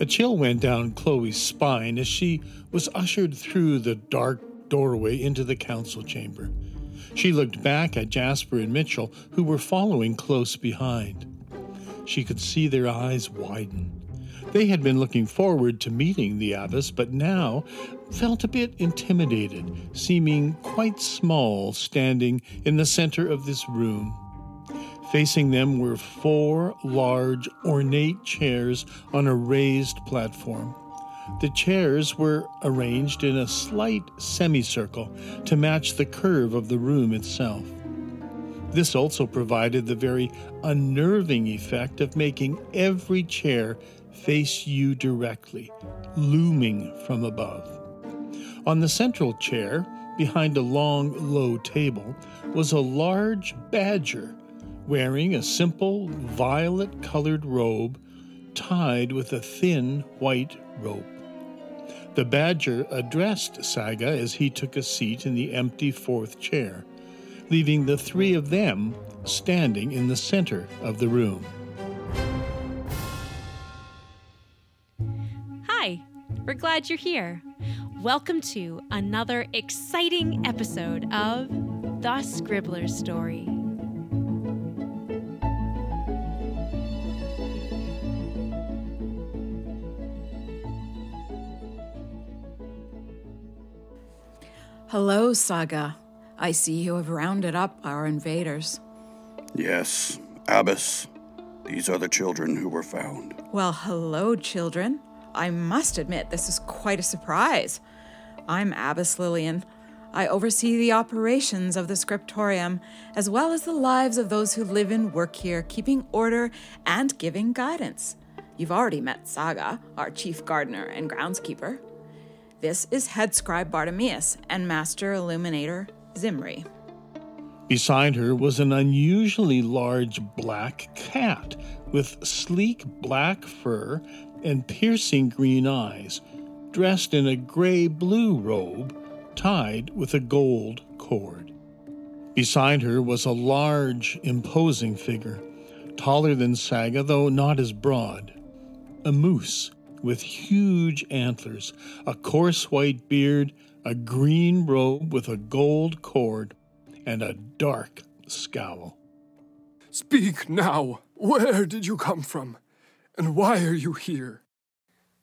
A chill went down Chloe's spine as she was ushered through the dark doorway into the council chamber. She looked back at Jasper and Mitchell, who were following close behind. She could see their eyes widen. They had been looking forward to meeting the abbess, but now felt a bit intimidated, seeming quite small standing in the center of this room. Facing them were four large, ornate chairs on a raised platform. The chairs were arranged in a slight semicircle to match the curve of the room itself. This also provided the very unnerving effect of making every chair face you directly, looming from above. On the central chair, behind a long, low table, was a large badger wearing a simple violet colored robe tied with a thin white rope. The badger addressed Saga as he took a seat in the empty fourth chair, leaving the three of them standing in the center of the room. Hi, we're glad you're here. Welcome to another exciting episode of The Scribbler Story. Hello, Saga. I see you have rounded up our invaders. Yes, Abbess. These are the children who were found. Well, hello, children. I must admit, this is quite a surprise. I'm Abbess Lillian. I oversee the operations of the scriptorium, as well as the lives of those who live and work here, keeping order and giving guidance. You've already met Saga, our chief gardener and groundskeeper. This is head scribe Bartimaeus and master illuminator Zimri. Beside her was an unusually large black cat with sleek black fur and piercing green eyes, dressed in a gray blue robe tied with a gold cord. Beside her was a large, imposing figure, taller than Saga, though not as broad. A moose with huge antlers, a coarse white beard, a green robe with a gold cord, and a dark scowl. Speak now. Where did you come from? And why are you here?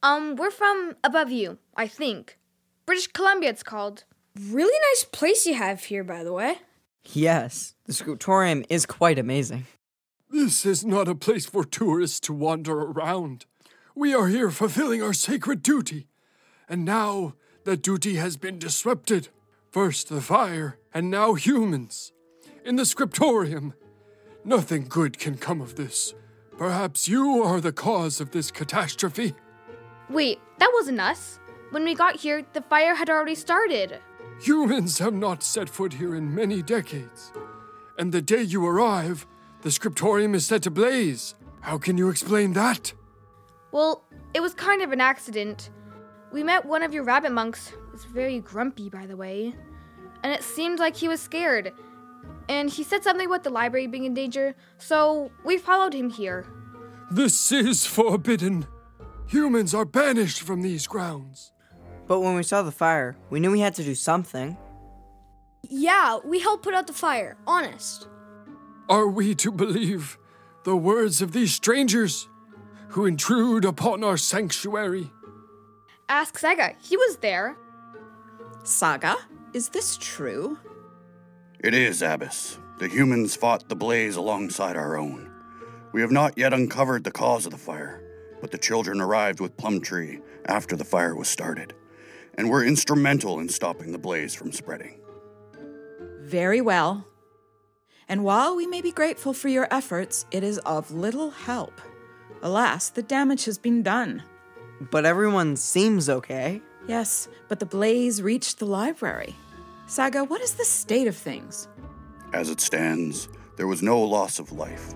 Um, we're from above you, I think. British Columbia, it's called. Really nice place you have here, by the way. Yes, the scriptorium is quite amazing. This is not a place for tourists to wander around. We are here fulfilling our sacred duty. And now that duty has been disrupted. First the fire, and now humans. In the scriptorium. Nothing good can come of this. Perhaps you are the cause of this catastrophe. Wait, that wasn't us. When we got here, the fire had already started. Humans have not set foot here in many decades. And the day you arrive, the scriptorium is set ablaze. How can you explain that? Well, it was kind of an accident. We met one of your rabbit monks. He was very grumpy, by the way. And it seemed like he was scared. And he said something about the library being in danger, so we followed him here. This is forbidden. Humans are banished from these grounds. But when we saw the fire, we knew we had to do something. Yeah, we helped put out the fire, honest. Are we to believe the words of these strangers who intrude upon our sanctuary? Ask Saga. He was there. Saga, is this true? It is, Abbess. The humans fought the blaze alongside our own. We have not yet uncovered the cause of the fire, but the children arrived with Plumtree after the fire was started, and were instrumental in stopping the blaze from spreading. Very well. And while we may be grateful for your efforts, it is of little help. Alas, the damage has been done. But everyone seems okay. Yes, but the blaze reached the library. Saga, what is the state of things? As it stands, there was no loss of life,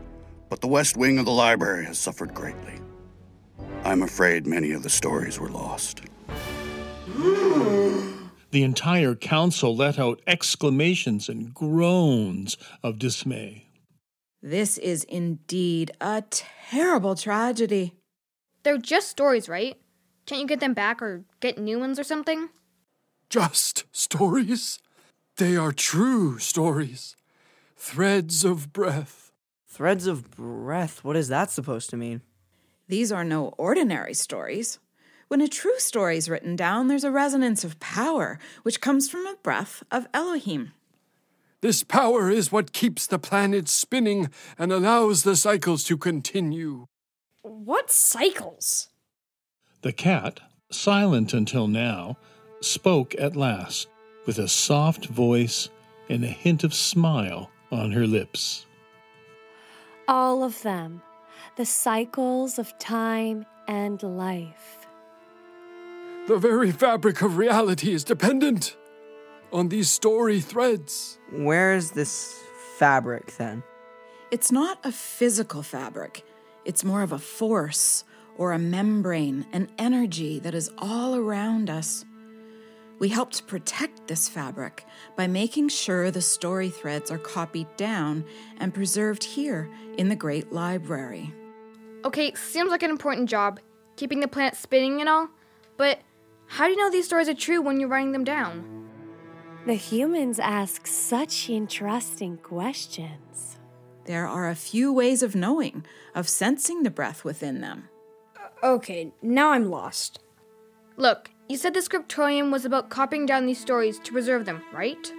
but the west wing of the library has suffered greatly. I'm afraid many of the stories were lost. The entire council let out exclamations and groans of dismay. This is indeed a terrible tragedy. they're just stories, right? Can't you get them back or get new ones or something? Just stories? They are true stories. Threads of breath. Threads of breath, what is that supposed to mean? These are no ordinary stories. When a true story is written down, there's a resonance of power, which comes from a breath of Elohim. This power is what keeps the planet spinning and allows the cycles to continue. What cycles? The cat, silent until now, spoke at last, with a soft voice and a hint of smile on her lips. All of them, the cycles of time and life. The very fabric of reality is dependent on these story threads. Where is this fabric then? It's not a physical fabric, it's more of a force or a membrane, an energy that is all around us. We help to protect this fabric by making sure the story threads are copied down and preserved here in the Great Library. Okay, seems like an important job, keeping the planet spinning and all, but how do you know these stories are true when you're writing them down? The humans ask such interesting questions. There are a few ways of knowing, of sensing the breath within them. Uh, okay, now I'm lost. Look, you said the scriptorium was about copying down these stories to preserve them, right?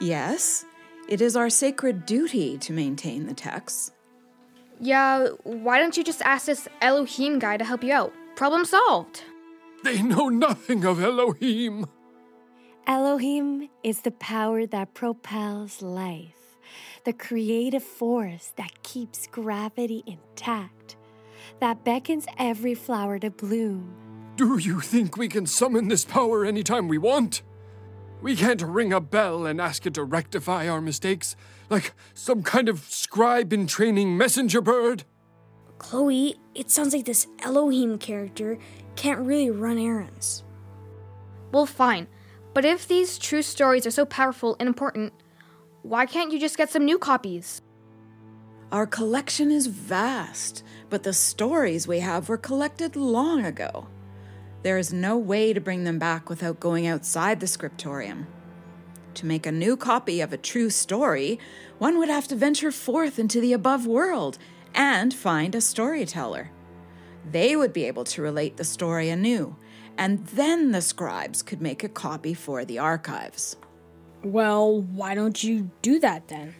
Yes, it is our sacred duty to maintain the texts. Yeah, why don't you just ask this Elohim guy to help you out? Problem solved. They know nothing of Elohim. Elohim is the power that propels life, the creative force that keeps gravity intact, that beckons every flower to bloom. Do you think we can summon this power anytime we want? We can't ring a bell and ask it to rectify our mistakes like some kind of scribe in training messenger bird. Chloe, it sounds like this Elohim character can't really run errands. Well, fine. But if these true stories are so powerful and important, why can't you just get some new copies? Our collection is vast, but the stories we have were collected long ago. There is no way to bring them back without going outside the scriptorium. To make a new copy of a true story, one would have to venture forth into the above world and find a storyteller. They would be able to relate the story anew, and then the scribes could make a copy for the archives. Well, why don't you do that then?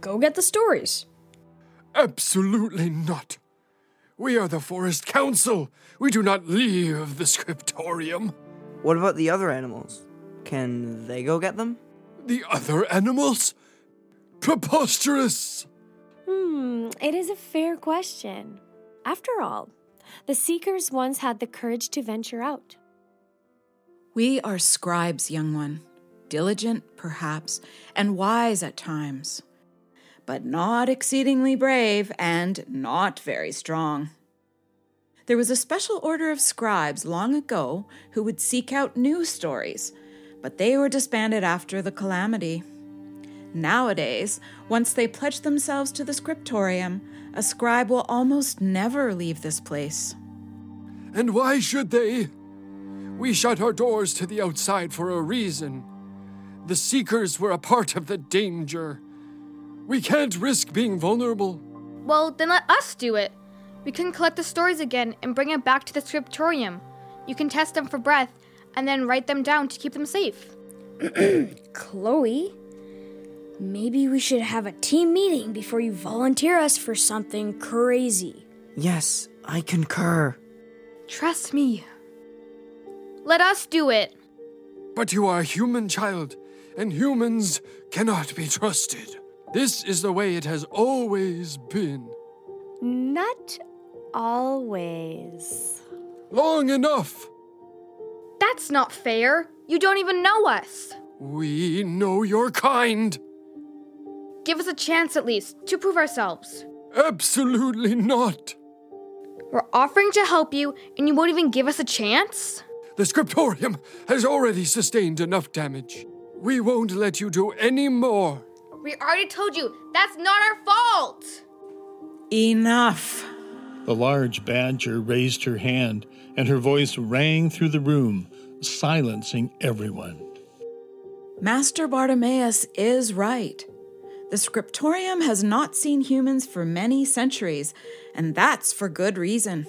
Go get the stories. Absolutely not. We are the Forest Council. We do not leave the scriptorium. What about the other animals? Can they go get them? The other animals? Preposterous! Hmm, it is a fair question. After all, the Seekers once had the courage to venture out. We are scribes, young one, diligent, perhaps, and wise at times, but not exceedingly brave and not very strong. There was a special order of scribes long ago who would seek out new stories, but they were disbanded after the calamity. Nowadays, once they pledge themselves to the scriptorium, a scribe will almost never leave this place. And why should they? We shut our doors to the outside for a reason. The Seekers were a part of the danger. We can't risk being vulnerable. Well, then let us do it. We can collect the stories again and bring them back to the scriptorium. You can test them for breath and then write them down to keep them safe. Chloe, maybe we should have a team meeting before you volunteer us for something crazy. Yes, I concur. Trust me. Let us do it. But you are a human child, and humans cannot be trusted. This is the way it has always been. Not always. Long enough! That's not fair. You don't even know us. We know your kind. Give us a chance at least to prove ourselves. Absolutely not. We're offering to help you, and you won't even give us a chance? The scriptorium has already sustained enough damage. We won't let you do any more. We already told you that's not our fault. Enough. The large badger raised her hand, and her voice rang through the room, silencing everyone. Master Bartimaeus is right. The scriptorium has not seen humans for many centuries, and that's for good reason.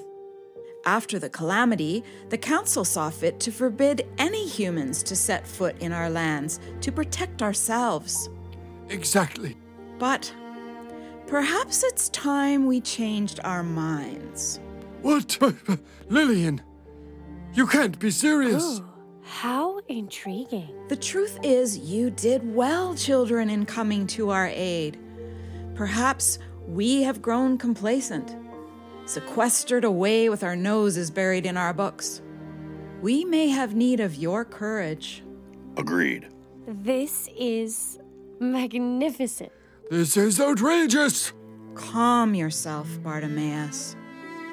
After the calamity, the council saw fit to forbid any humans to set foot in our lands to protect ourselves. Exactly. But perhaps it's time we changed our minds. What? Lillian, you can't be serious. Ooh, how intriguing. The truth is, you did well, children, in coming to our aid. Perhaps we have grown complacent, sequestered away with our noses buried in our books. We may have need of your courage. Agreed. This is magnificent. This is outrageous. Calm yourself, Bartimaeus.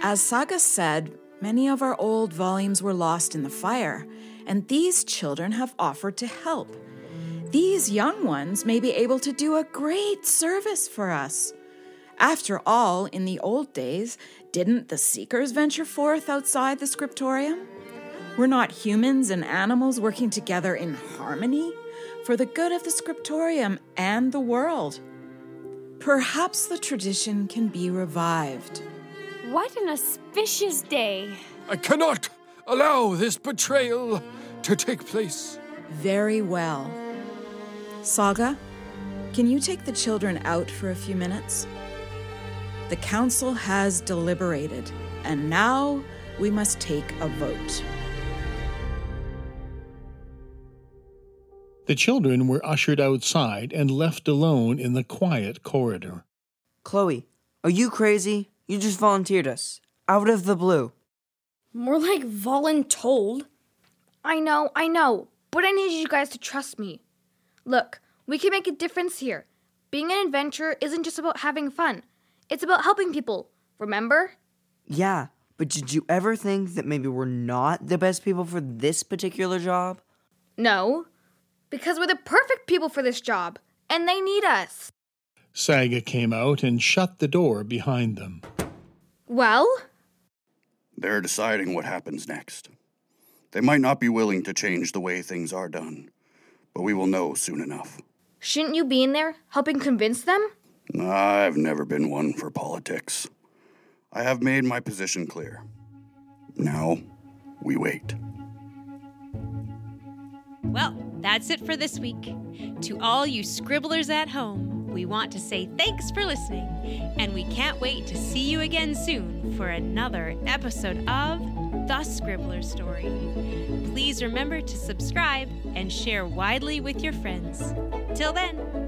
As Saga said, many of our old volumes were lost in the fire, and these children have offered to help. These young ones may be able to do a great service for us. After all, in the old days, didn't the Seekers venture forth outside the scriptorium? Were not humans and animals working together in harmony for the good of the scriptorium and the world? Perhaps the tradition can be revived. What an auspicious day. I cannot allow this betrayal to take place. Very well. Saga, can you take the children out for a few minutes? The council has deliberated, and now we must take a vote. The children were ushered outside and left alone in the quiet corridor. Chloe, are you crazy? You just volunteered us. Out of the blue. More like voluntold. I know, I know, but I need you guys to trust me. Look, we can make a difference here. Being an adventurer isn't just about having fun, it's about helping people. Remember? Yeah, but did you ever think that maybe we're not the best people for this particular job? No, because we're the perfect people for this job, and they need us. Saga came out and shut the door behind them. Well? They're deciding what happens next. They might not be willing to change the way things are done, but we will know soon enough. Shouldn't you be in there helping convince them? I've never been one for politics. I have made my position clear. Now, we wait. Well, that's it for this week. To all you scribblers at home, we want to say thanks for listening, and we can't wait to see you again soon for another episode of The Scribbler Story. Please remember to subscribe and share widely with your friends. Till then,